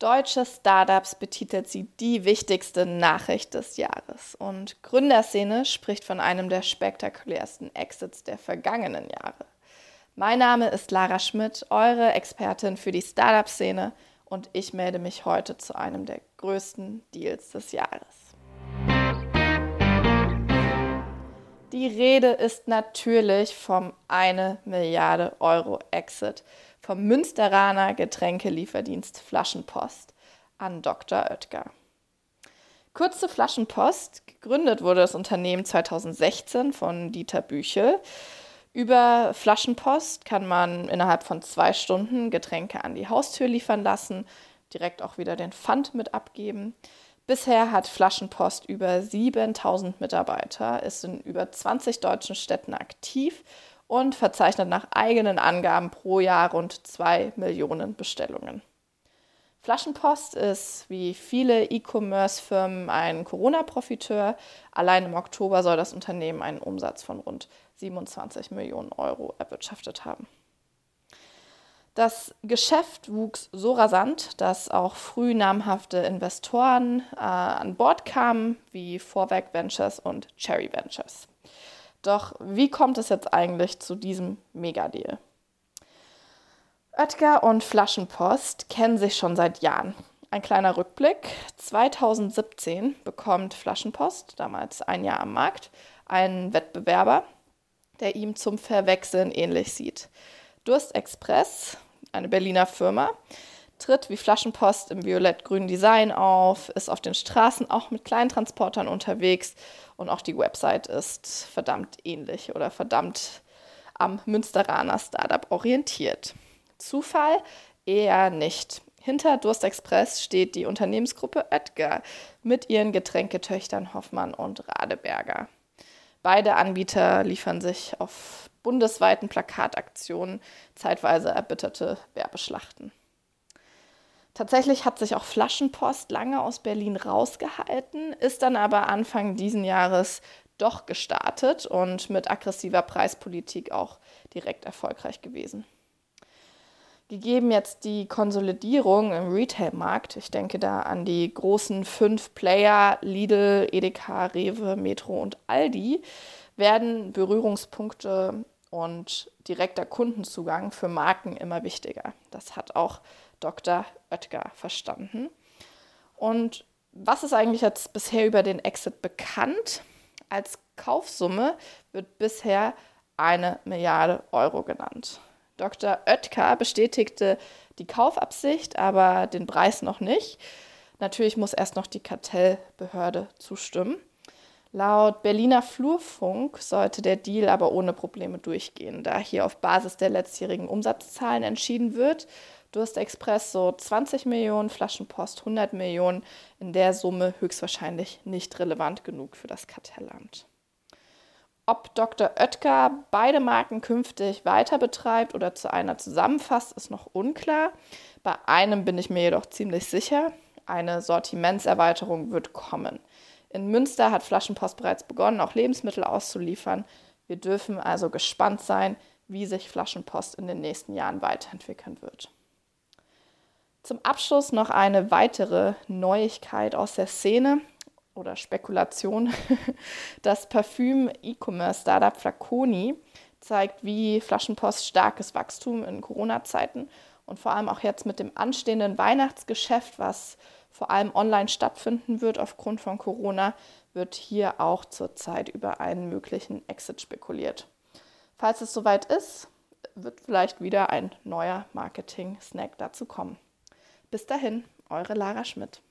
Deutsche Startups betitelt sie die wichtigste Nachricht des Jahres. Und Gründerszene spricht von einem der spektakulärsten Exits der vergangenen Jahre. Mein Name ist Lara Schmidt, eure Expertin für die Startup-Szene und ich melde mich heute zu einem der größten Deals des Jahres. Die Rede ist natürlich vom 1 Milliarde Euro Exit vom Münsteraner Getränkelieferdienst Flaschenpost an Dr. Oetker. Kurze Flaschenpost, gegründet wurde das Unternehmen 2016 von Dieter Büchel. Über Flaschenpost kann man innerhalb von zwei Stunden Getränke an die Haustür liefern lassen, direkt auch wieder den Pfand mit abgeben. Bisher hat Flaschenpost über 7000 Mitarbeiter, ist in über 20 deutschen Städten aktiv und verzeichnet nach eigenen Angaben pro Jahr rund 2 Millionen Bestellungen. Flaschenpost ist wie viele E-Commerce-Firmen ein Corona-Profiteur. Allein im Oktober soll das Unternehmen einen Umsatz von rund 27 Millionen Euro erwirtschaftet haben. Das Geschäft wuchs so rasant, dass auch früh namhafte Investoren äh, an Bord kamen, wie Vorwerk Ventures und Cherry Ventures. Doch wie kommt es jetzt eigentlich zu diesem Megadeal? Oetker und Flaschenpost kennen sich schon seit Jahren. Ein kleiner Rückblick. 2017 bekommt Flaschenpost, damals ein Jahr am Markt, einen Wettbewerber, der ihm zum Verwechseln ähnlich sieht. Durst Express, eine Berliner Firma, tritt wie Flaschenpost im violett-grünen Design auf, ist auf den Straßen auch mit Kleintransportern unterwegs und auch die Website ist verdammt ähnlich oder verdammt am Münsteraner Startup orientiert. Zufall? Eher nicht. Hinter Durst Express steht die Unternehmensgruppe Oetker mit ihren Getränketöchtern Hoffmann und Radeberger. Beide Anbieter liefern sich auf bundesweiten Plakataktionen zeitweise erbitterte Werbeschlachten. Tatsächlich hat sich auch Flaschenpost lange aus Berlin rausgehalten, ist dann aber Anfang diesen Jahres doch gestartet und mit aggressiver Preispolitik auch direkt erfolgreich gewesen. Gegeben jetzt die Konsolidierung im Retail-Markt, ich denke da an die großen fünf Player, Lidl, Edeka, Rewe, Metro und Aldi, werden Berührungspunkte und direkter Kundenzugang für Marken immer wichtiger. Das hat auch Dr. Oetker verstanden. Und was ist eigentlich jetzt bisher über den Exit bekannt? Als Kaufsumme wird bisher eine Milliarde Euro genannt. Dr. Oetker bestätigte die Kaufabsicht, aber den Preis noch nicht. Natürlich muss erst noch die Kartellbehörde zustimmen. Laut Berliner Flurfunk sollte der Deal aber ohne Probleme durchgehen, da hier auf Basis der letztjährigen Umsatzzahlen entschieden wird Durst Express so 20 Millionen, Flaschenpost 100 Millionen, in der Summe höchstwahrscheinlich nicht relevant genug für das Kartellamt. Ob Dr. Oetker beide Marken künftig weiter betreibt oder zu einer zusammenfasst, ist noch unklar. Bei einem bin ich mir jedoch ziemlich sicher, eine Sortimentserweiterung wird kommen. In Münster hat Flaschenpost bereits begonnen, auch Lebensmittel auszuliefern. Wir dürfen also gespannt sein, wie sich Flaschenpost in den nächsten Jahren weiterentwickeln wird. Zum Abschluss noch eine weitere Neuigkeit aus der Szene oder Spekulation. Das Parfüm-E-Commerce-Startup Flaconi zeigt, wie Flaschenpost starkes Wachstum in Corona-Zeiten und vor allem auch jetzt mit dem anstehenden Weihnachtsgeschäft, was vor allem online stattfinden wird aufgrund von Corona, wird hier auch zurzeit über einen möglichen Exit spekuliert. Falls es soweit ist, wird vielleicht wieder ein neuer Marketing-Snack dazu kommen. Bis dahin, eure Lara Schmidt.